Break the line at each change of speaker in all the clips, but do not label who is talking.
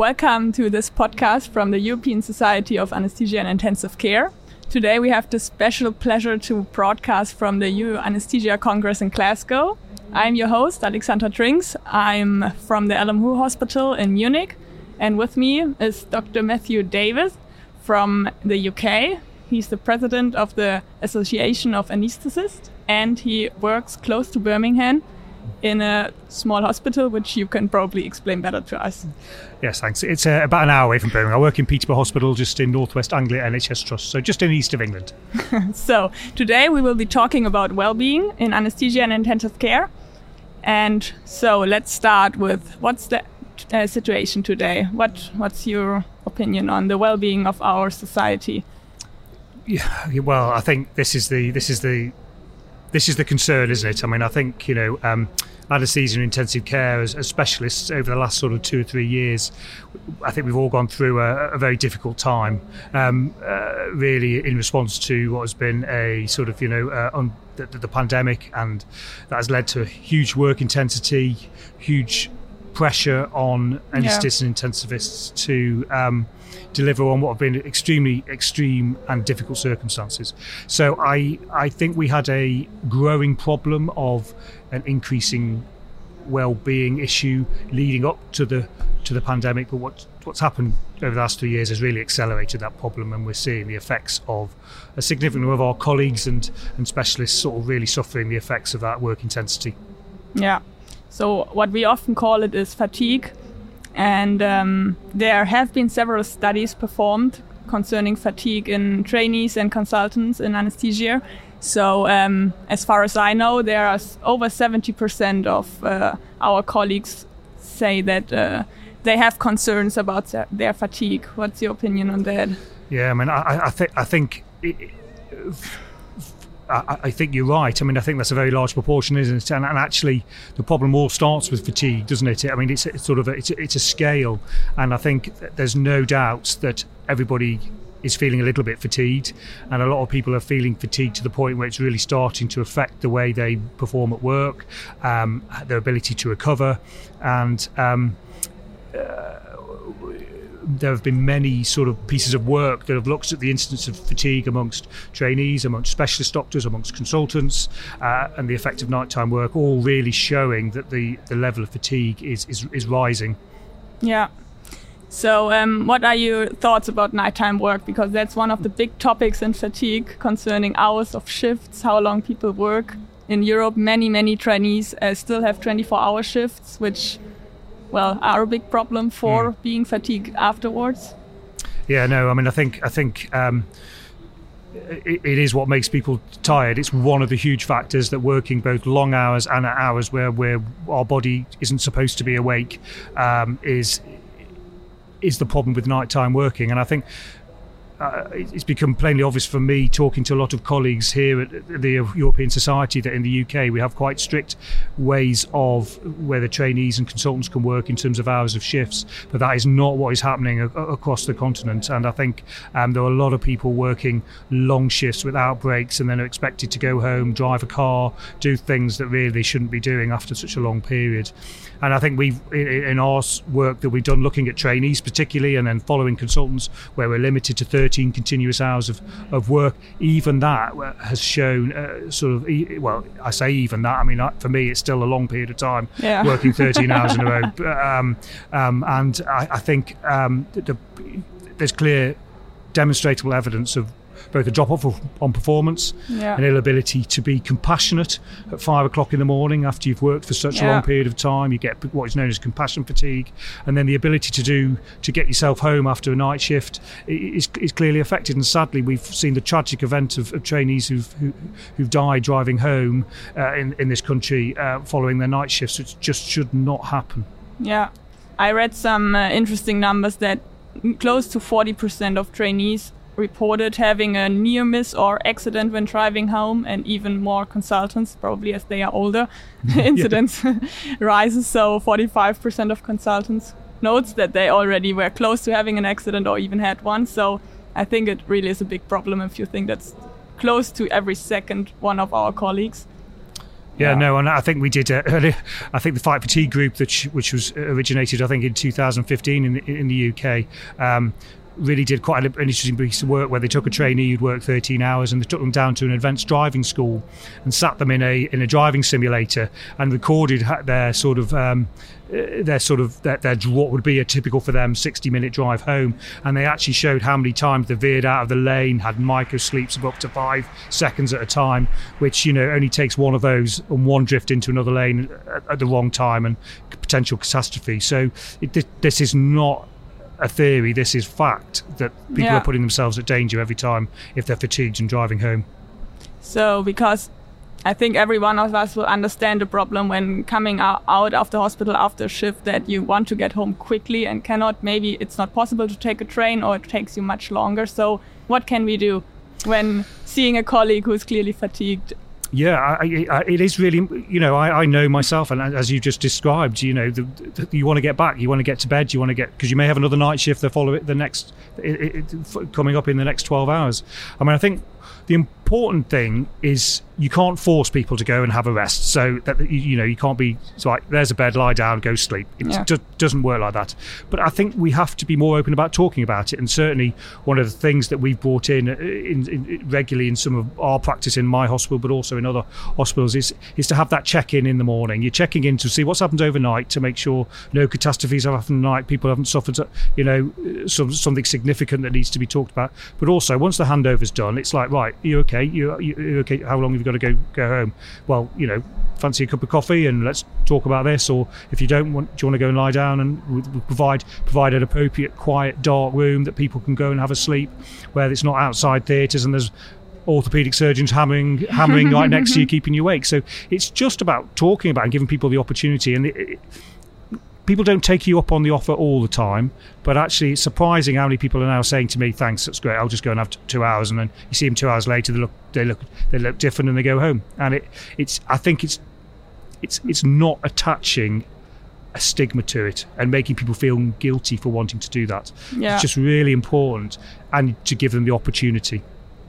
Welcome to this podcast from the European Society of Anesthesia and Intensive Care. Today we have the special pleasure to broadcast from the Euroanaesthesia Congress in Glasgow. I'm your host, Alexandra Trinks. I'm from the LMU Hospital in Munich. And with me is Dr. Matthew Davies from the UK. He's the president of the Association of Anesthesists and he works close to Birmingham in a small hospital, which you can probably explain better to us.
Yes, thanks. It's uh, about an hour away from Birmingham. I work in Peterborough Hospital, just in Northwest Anglia NHS Trust, so just in the east of England.
so today we will be talking about well-being in anesthesia and intensive care. And so let's start with what's the uh, situation today? What What's your opinion on the well-being of our society?
Yeah, well, I think this is the this is the this is the concern, isn't it? I mean, I think you know, um, anaesthesia and intensive care as, as, specialists over the last sort of two or three years, I think we've all gone through a, a very difficult time, um, uh, really in response to what has been a sort of you know uh, un- the, the, pandemic, and that has led to huge work intensity, huge pressure on anaesthetists yeah. and intensivists to um, deliver on what have been extremely extreme and difficult circumstances. So I I think we had a growing problem of an increasing well-being issue leading up to the to the pandemic. But what what's happened over the last three years has really accelerated that problem, and we're seeing the effects of a significant number of our colleagues and and specialists sort of really suffering the effects of that work intensity.
Yeah. So what we often call it is fatigue and um, there have been several studies performed concerning fatigue in trainees and consultants in anesthesia. So, um, as far as I know, there are over 70% of uh, our colleagues say that uh, they have concerns about their, fatigue. What's your opinion on that?
Yeah, I mean, I, I, th- I think. It, I, think you're right. I mean, I think that's a very large proportion, isn't it? And, and actually, the problem all starts with fatigue, doesn't it? I mean, it's, it's sort of a, it's, a, it's a scale, and I think there's no doubt that everybody is feeling a little bit fatigued, and a lot of people are feeling fatigued to the point where it's really starting to affect the way they perform at work, um, their ability to recover, and um, there have been many sort of pieces of work that have looked at the incidence of fatigue amongst trainees, amongst specialist doctors, amongst consultants, uh, and the effect of nighttime work, all really showing that the, the level of fatigue is, is, is rising.
Yeah. So, um, what are your thoughts about nighttime work? Because that's one of the big topics in fatigue concerning hours of shifts, how long people work. In Europe, many, many trainees uh, still have 24 hour shifts, which well a big problem for mm. being fatigued afterwards.
Yeah, no, I mean, I think I think. Um, it, it is what makes people tired. It's one of the huge factors that working both long hours and at hours where where our body isn't supposed to be awake um, is is the problem with nighttime working. And I think uh, it's become plainly obvious for me talking to a lot of colleagues here at the European Society that in the UK we have quite strict ways of where the trainees and consultants can work in terms of hours of shifts, but that is not what is happening across the continent. And I think um, there are a lot of people working long shifts without breaks and then are expected to go home, drive a car, do things that really they shouldn't be doing after such a long period. And I think we've, in our work that we've done looking at trainees particularly and then following consultants where we're limited to 30 13 continuous hours of, of work, even that has shown uh, sort of, well, I say even that, I mean, for me, it's still a long period of time yeah. working 13 hours in a row. Um, um, and I, I think um, the, there's clear demonstrable evidence of both a drop off on performance, yeah. an inability to be compassionate at five o'clock in the morning after you've worked for such yeah. a long period of time. You get what is known as compassion fatigue, and then the ability to do to get yourself home after a night shift is, is clearly affected. And sadly, we've seen the tragic event of, of trainees who've who, have who have died driving home uh, in in this country uh, following their night shifts. which just should not happen.
Yeah, I read some uh, interesting numbers that close to 40% of trainees reported having a near miss or accident when driving home, and even more consultants, probably as they are older, incidents rises. So 45% of consultants notes that they already were close to having an accident or even had one. So I think it really is a big problem if you think that's close to every second one of our colleagues.
Yeah, no, and I think we did. Uh, I think the fight fatigue group, that which was originated, I think, in 2015 in the, in the UK. Um, really did quite an interesting piece of work where they took a trainee who'd worked 13 hours and they took them down to an advanced driving school and sat them in a in a driving simulator and recorded their sort of um, uh, their sort of their, their, what would be a typical for them 60 minute drive home. And they actually showed how many times they veered out of the lane had micro sleeps of up to five seconds at a time which you know only takes one of those and one drift into another lane at, at the wrong time and potential catastrophe. So it, this is not a theory. This is fact that people yeah. are putting themselves at danger every time if they're fatigued and driving home.
So, because I think every one of us will understand the problem when coming out of the hospital after a shift that you want to get home quickly and cannot. Maybe it's not possible to take a train or it takes you much longer. So, what can we do when seeing a colleague who's clearly fatigued
yeah, I, I, it is really, you know, I, I, know myself, and as you just described, you know, the, the, you want to get back, you want to get to bed, you want to get because you may have another night shift the follow it the next it, it, coming up in the next twelve hours. I mean, I think the important thing is you can't force people to go and have a rest. So that you know you can't be like there's a bed, lie down, go sleep. It yeah. just doesn't work like that. But I think we have to be more open about talking about it. And certainly one of the things that we've brought in, uh, in, in regularly in some of our practice in my hospital, but also in other hospitals, is is to have that check in in the morning. You're checking in to see what's happened overnight to make sure no catastrophes have happened at night. People haven't suffered, you know, some, something significant that needs to be talked about. But also once the handover's done, it's like right, you okay? You you okay? How long have you got to go go home? Well, you know, fancy a cup of coffee and let's talk about this. Or if you don't want, do you want to go and lie down and we provide provide an appropriate, quiet, dark room that people can go and have a sleep, where it's not outside theatres and there's orthopedic surgeons hammering hammering right next to you, keeping you awake. So it's just about talking about and giving people the opportunity. And it, it, people don't take you up on the offer all the time, but actually it's surprising how many people are now saying to me, "Thanks, that's great. I'll just go and have t- two hours." And then you see them two hours later, they look they look they look different, and they go home. And it it's I think it's it's it's not attaching a stigma to it and making people feel guilty for wanting to do that. Yeah. It's just really important, and to give them the opportunity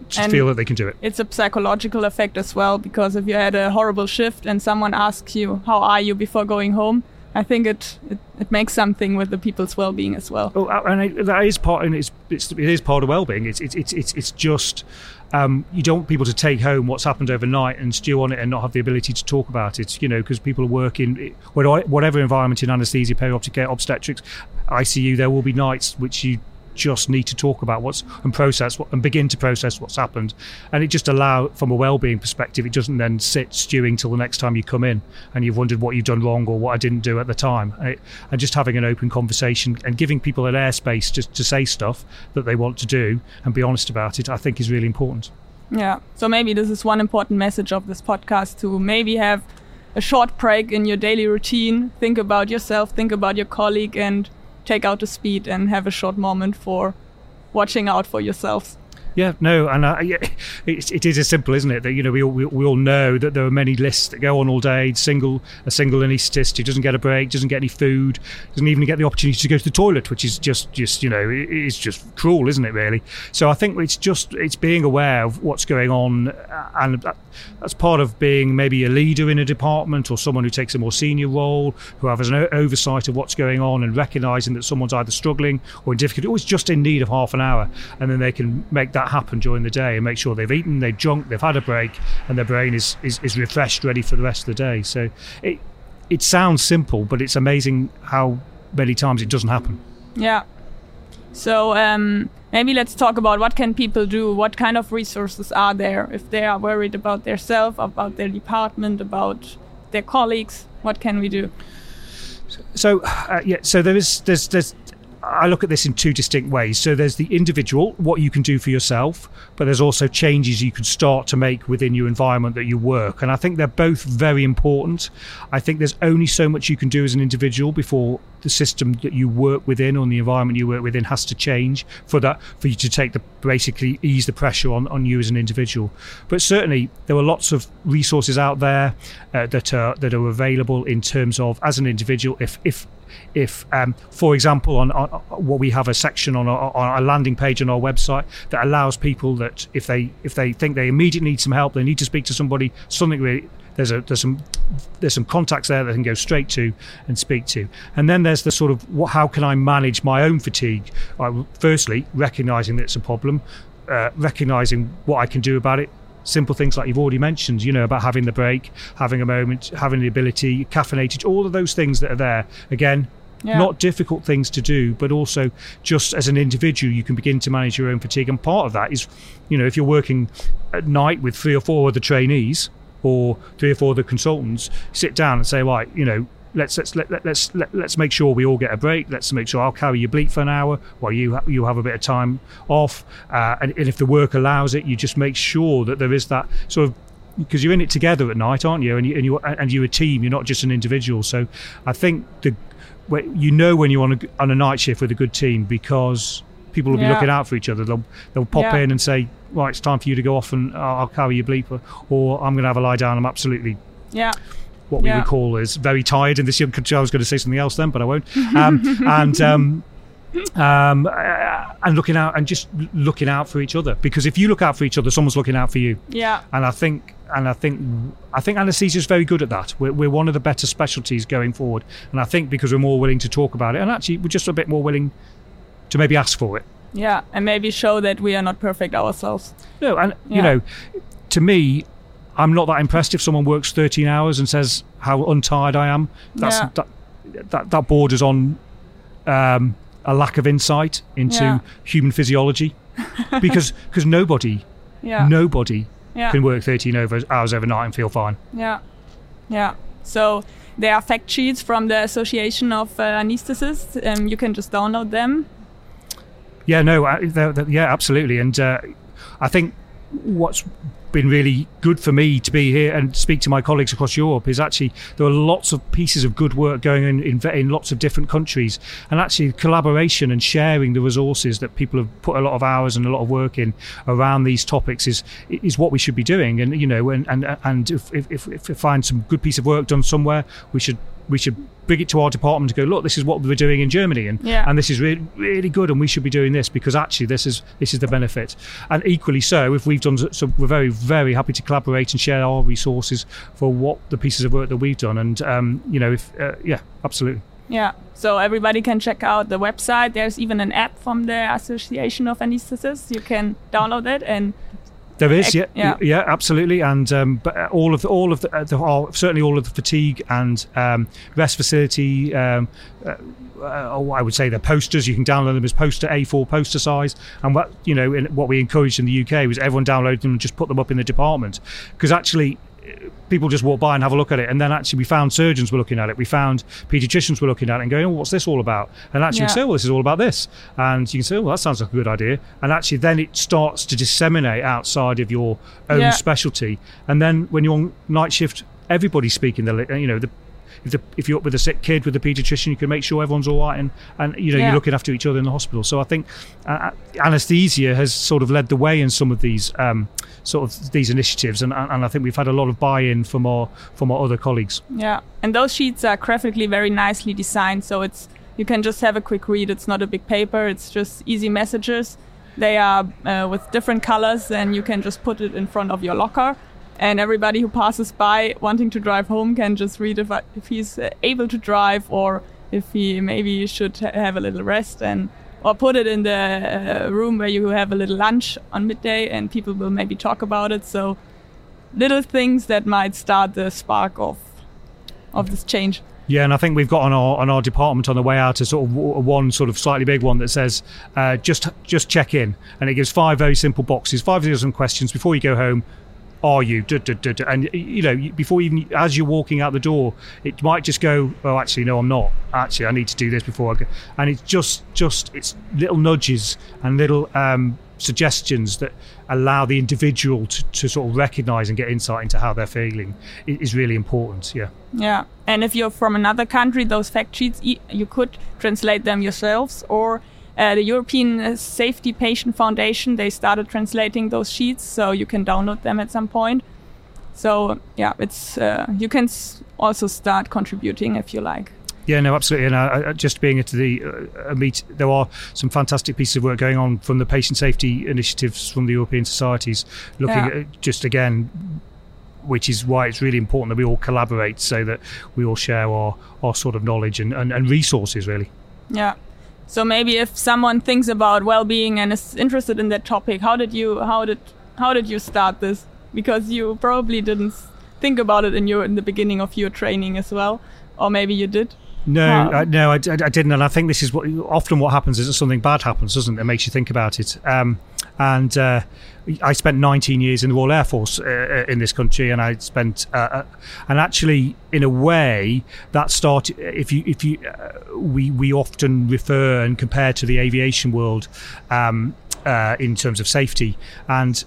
to and feel that they can do it.
It's a psychological effect as well because if you had a horrible shift and someone asks you, "How are you?" before going home, I think it, it, it, makes something with the people's well-being as well.
Oh, uh, and it, that is part, and it's, it's it is part of well-being. It's it's it's it's just um, you don't want people to take home what's happened overnight and stew on it and not have the ability to talk about it. You know, because people are working whatever environment in anaesthesia, perioperative care, obstetrics, ICU. There will be nights which you just need to talk about what's and process what, and begin to process what's happened. And it just allow from a well-being perspective it doesn't then sit stewing till the next time you come in and you've wondered what you've done wrong or what I didn't do at the time. And, it, and just having an open conversation and giving people an airspace just to say stuff that they want to do and be honest about it I think is really important.
Yeah. So maybe this is one important message of this podcast to maybe have a short break in your daily routine. Think about yourself think about your colleague and take out the speed and have a short moment for watching out for yourselves.
Yeah, no, and uh, yeah, it, it is as simple, isn't it? That you know we all, we, we all know that there are many lists that go on all day. Single a single anaesthetist who doesn't get a break, doesn't get any food, doesn't even get the opportunity to go to the toilet, which is just just you know it is just cruel, isn't it? Really. So I think it's just it's being aware of what's going on, uh, and that's part of being maybe a leader in a department or someone who takes a more senior role, who has an oversight of what's going on, and recognizing that someone's either struggling or in difficulty, or is just in need of half an hour, and then they can make that that happen during the day and make sure they've eaten, they've drunk, they've had a break, and their brain is, is, is refreshed, ready for the rest of the day. So it it sounds simple, but it's amazing how many times it doesn't happen.
Yeah. So um, maybe let's talk about what can people do. What kind of resources are there if they are worried about their self, about their department, about their colleagues? What can we do?
So uh, yeah, so there is there's there's I look at this in two distinct ways. So there's the individual, what you can do for yourself, but there's also changes you can start to make within your environment that you work. And I think they're both very important. I think there's only so much you can do as an individual before the system that you work within or the environment you work within has to change for that for you to take the basically ease the pressure on, on you as an individual. But certainly there are lots of resources out there uh, that are that are available in terms of as an individual if if if, um, for example, on, on, what we have a section on on a landing page on our website that allows people that if they if they think they immediately need some help, they need to speak to somebody, something really there's a there's some there's some contacts there that I can go straight to and speak to. And then there's the sort of what, how can I manage my own fatigue? Uh, firstly, recognizing that it's a problem, uh, recognizing what I can do about it. Simple things like you've already mentioned, you know, about having the break, having a moment, having the ability, caffeinated, all of those things that are there. Again,
Yeah.
not difficult things to do, but also just as an individual, you can begin to manage your own fatigue. And part of that is, you know, if you're working at night with three or four other trainees or three or four of the consultants, sit down and say, right, you know, let's let's let, let, let's let, let's make sure we all get a break. Let's make sure I'll carry your bleep for an hour while you ha- you have a bit of time off. Uh, and, and if the work allows it, you just make sure that there is that sort of because you're in it together at night, aren't you? And you and you and you're a team. You're not just an individual. So I think the you know when you're on a on a night shift with a good team because people will be
Yeah.
looking out for each other. They'll they'll pop
Yeah.
in and say, right, it's time for you to go off and I'll I'll carry your bleeper, or I'm going to have a lie down. I'm absolutely
Yeah.
what we
Yeah.
would call as very tired in this young country. I was going to say something else then, but I won't. Um, and um, um, uh, and looking out and just looking out for each other because if you look out for each other, someone's looking out for you.
Yeah.
And I think and I think I think anaesthesia is very good at that. We're, we're one of the better specialties going forward, and I think because we're more willing to talk about it, and actually we're just a bit more willing to maybe ask for it.
Yeah. And maybe show that we are not perfect ourselves.
No, and you know, to me, I'm not that impressed if someone works 13 hours and says how untired I am. That's
Yeah.
that, that that borders on um, a lack of insight into
Yeah.
human physiology, because because nobody
Yeah.
nobody
Yeah.
can work 13 over, hours overnight and feel fine.
Yeah, yeah. So there are fact sheets from the Association of uh, Anesthesists. Um, you can just download them.
Yeah, no, I- they're- they're- yeah, absolutely. And uh, I think what's been really good for me to be here and speak to my colleagues across Europe is actually there are lots of pieces of good work going on in, in lots of different countries, and actually collaboration and sharing the resources that people have put a lot of hours and a lot of work in around these topics is is what we should be doing. And you know, and and and if, if, if we find some good piece of work done somewhere, we should we should bring it to our department to go look this is what we're doing in Germany and
Yeah.
and this is really really good and we should be doing this because actually this is this is the benefit and equally so if we've done so we're very very happy to collaborate and share our resources for what the pieces of work that we've done and um, you know if uh, yeah absolutely
Yeah. So everybody can check out the website. There's even an app from the Association of Anesthesists. You can download it and
There is, yeah,
yeah.
yeah, absolutely, and um, but uh, all of the, all of the, uh, the all, certainly all of the fatigue and um, rest facility. Um, uh, uh, oh, I would say they're posters. You can download them as poster A4 poster size, and what you know, in, what we encouraged in the UK was everyone download them and just put them up in the department because actually. People just walk by and have a look at it, and then actually we found surgeons were looking at it. We found paediatricians were looking at it and going, "Oh, what's this all about?" And actually, we
Yeah.
say, "Well, this is all about this," and you can say, oh, "Well, that sounds like a good idea." And actually, then it starts to disseminate outside of your own
Yeah.
specialty. And then when you're on night shift, everybody's speaking the, you know, the, if, the, if you're up with a sick kid with a paediatrician, you can make sure everyone's all right, and and you know
Yeah.
you're looking after each other in the hospital. So I think uh, anaesthesia has sort of led the way in some of these um, sort of these initiatives, and and I think we've had a lot of buy-in from our from our other colleagues.
yeah. And those sheets are graphically very nicely designed. So it's you can just have a quick read. It's not a big paper. It's just easy messages. They are uh, with different colors, and you can just put it in front of your locker. And everybody who passes by wanting to drive home can just read if, if he's uh, able to drive or if he maybe should have a little rest and or put it in the uh, room where you have a little lunch on midday and people will maybe talk about it. So little things that might start the spark of of this change.
Yeah, and I think we've got on our on our department on the way out a sort of one sort of slightly big one that says uh, just just check in, and it gives five very simple boxes, five thousand questions before you go home. Are you? Duh, duh, duh. And you know, before even as you're walking out the door, it might just go. Oh, actually, no, I'm not. Actually, I need to do this before I go. And it's just just it's little nudges and little um, suggestions that allow the individual to, to sort of recognise and get insight into how they're feeling is really important. Yeah.
Yeah, and if you're from another country, those fact sheets you could translate them yourselves, or uh, the European uh, Safety Patient Foundation they started translating those sheets, so you can download them at some point. So yeah, it's uh, you can s- also start contributing if you like.
Yeah, no, absolutely. And uh, uh, just being at the uh, meet, there are some fantastic pieces of work going on from the patient safety initiatives from the European societies, looking
Yeah.
at just again which is why it's really important that we all collaborate so that we all share our, our sort of knowledge and, and, and resources really
yeah so maybe if someone thinks about well-being and is interested in that topic how did you how did how did you start this because you probably didn't think about it in your in the beginning of your training as well or maybe you did
no, uh, no, I, I, didn't, and I think this is what often what happens is that something bad happens, doesn't it? it makes you think about it. Um, and uh, I spent 19 years in the Royal Air Force uh, uh in this country, and I spent, uh, uh, and actually, in a way, that started. If you, if you, we we often refer and compare to the aviation world um, in terms of safety, and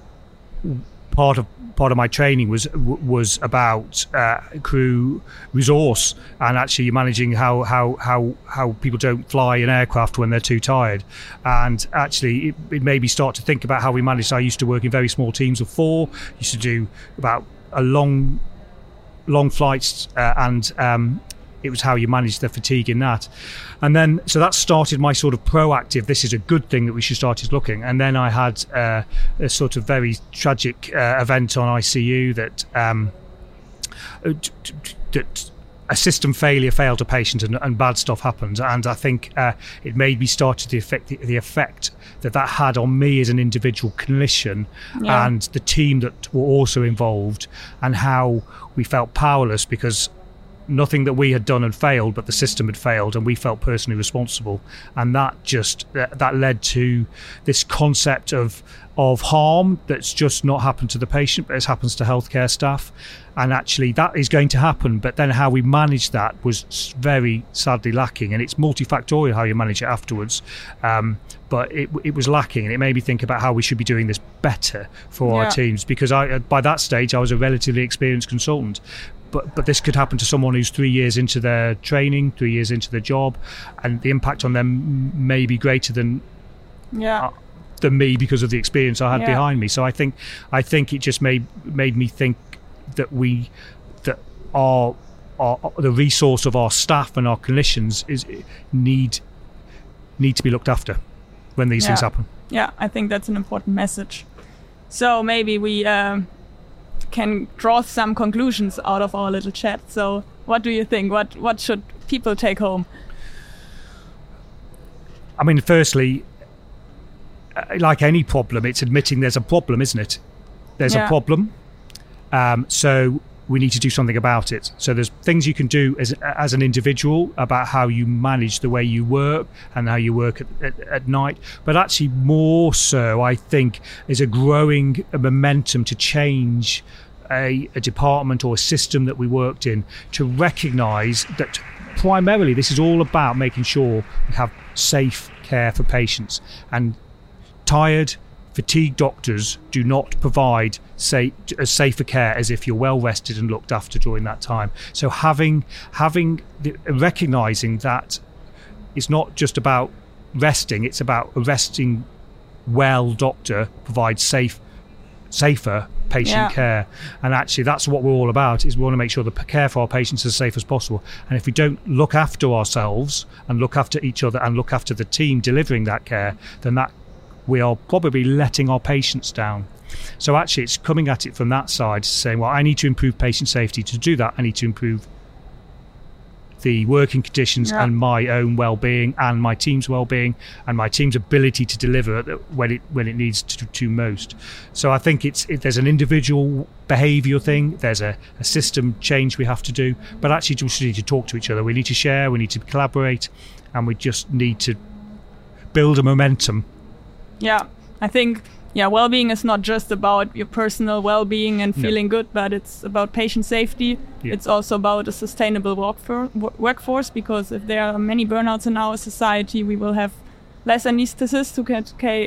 part of part of my training was was about uh, crew resource and actually managing how how how how people don't fly an aircraft when they're too tired. And actually it, it made me start to think about how we managed. I used to work in very small teams of four used to do about a long long flights uh, and um, it was how you managed the fatigue in that. And then, so that started my sort of proactive, this is a good thing that we should start is looking. And then I had uh, a sort of very tragic uh, event on ICU that, um, uh, that a system failure failed a patient and, and, bad stuff happened. And I think uh, it made me start to the effect, the, the, effect that that had on me as an individual clinician yeah. and the team that were also involved and how we felt powerless because nothing that we had done had failed, but the system had failed, and we felt personally responsible. And that just that led to this concept of of harm that's just not happened to the patient, but it happens to healthcare staff. And actually, that is going to happen. But then, how we manage that was very sadly lacking, and it's multifactorial how you manage it afterwards. Um, but it, it was lacking, and it made me think about how we should be doing this better for yeah. our teams. Because I, by that stage, I was a relatively experienced consultant, but but this could happen to someone who's three years into their training, three years into their job, and the impact on them may be greater than
yeah. Uh,
than me because of the experience I had yeah. behind me. So I think I think it just made made me think that we that our, our the resource of our staff and our clinicians is need need to be looked after when these
yeah.
things happen.
Yeah, I think that's an important message. So maybe we um, can draw some conclusions out of our little chat. So, what do you think? What what should people take home?
I mean, firstly, uh, like any problem, it's admitting there's a problem, isn't it? There's yeah. a problem. Um, so we need to do something about it. So there's things you can do as as an individual about how you manage the way you work and how you work at, at, at night. But actually, more so, I think, is a growing momentum to change a, a department or a system that we worked in to recognise that primarily this is all about making sure we have safe care for patients and tired fatigued doctors do not provide say as safer care as if you're well rested and looked after during that time. So having having the, recognizing that it's not just about resting it's about a resting well doctor provides safe safer patient yeah. care. And actually that's what we're all about is we want to make sure the care for our patients is as safe as possible. And if we don't look after ourselves and look after each other and look after the team delivering that care then that we are probably letting our patients down. So actually, it's coming at it from that side, saying, well, I need to improve patient safety. To do that, I need to improve the working conditions yeah. and my own well-being and my team's well-being and my team's ability to deliver when it when it needs to, to most. So I think it's it, there's an individual behaviour thing, there's a, a, system change we have to do, but actually we just need to talk to each other. We need to share, we need to collaborate, and we just need to build a momentum
yeah, I think yeah, well-being is not just about your personal well-being and feeling no. good, but it's about patient safety. Yeah. It's also about a sustainable workforce because if there are many burnouts in our society, we will have less anesthetists who can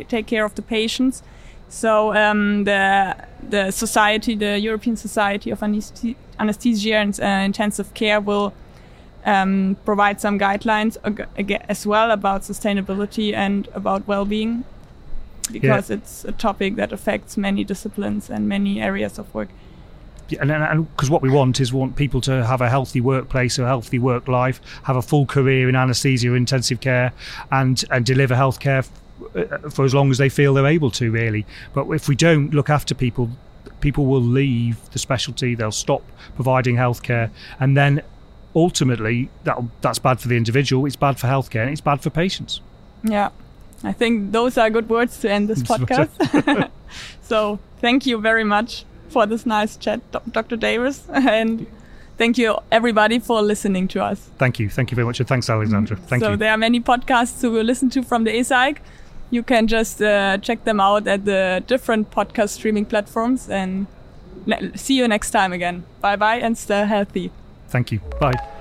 take care of the patients. So um, the the society, the European Society of Anesthesia and uh, Intensive Care, will um, provide some guidelines as well about sustainability and about well-being because yeah. it's a topic that affects many disciplines and many areas of work.
Yeah, and because what we want is we want people to have a healthy workplace, a healthy work life, have a full career in anaesthesia, intensive care, and and deliver healthcare f- uh, for as long as they feel they're able to, really. But if we don't look after people, people will leave the specialty, they'll stop providing healthcare, and then ultimately that that's bad for the individual, it's bad for healthcare, and it's bad for patients.
Yeah, I think those are good words to end this podcast. so thank you very much for this nice chat, Dr. Davies, and thank you everybody for listening to us.
Thank you, thank you very much, and thanks, Alexandra. Thank
so
you.
So there are many podcasts to listen to from the ESAIC. You can just uh, check them out at the different podcast streaming platforms and see you next time again. Bye bye and stay healthy.
Thank you. Bye.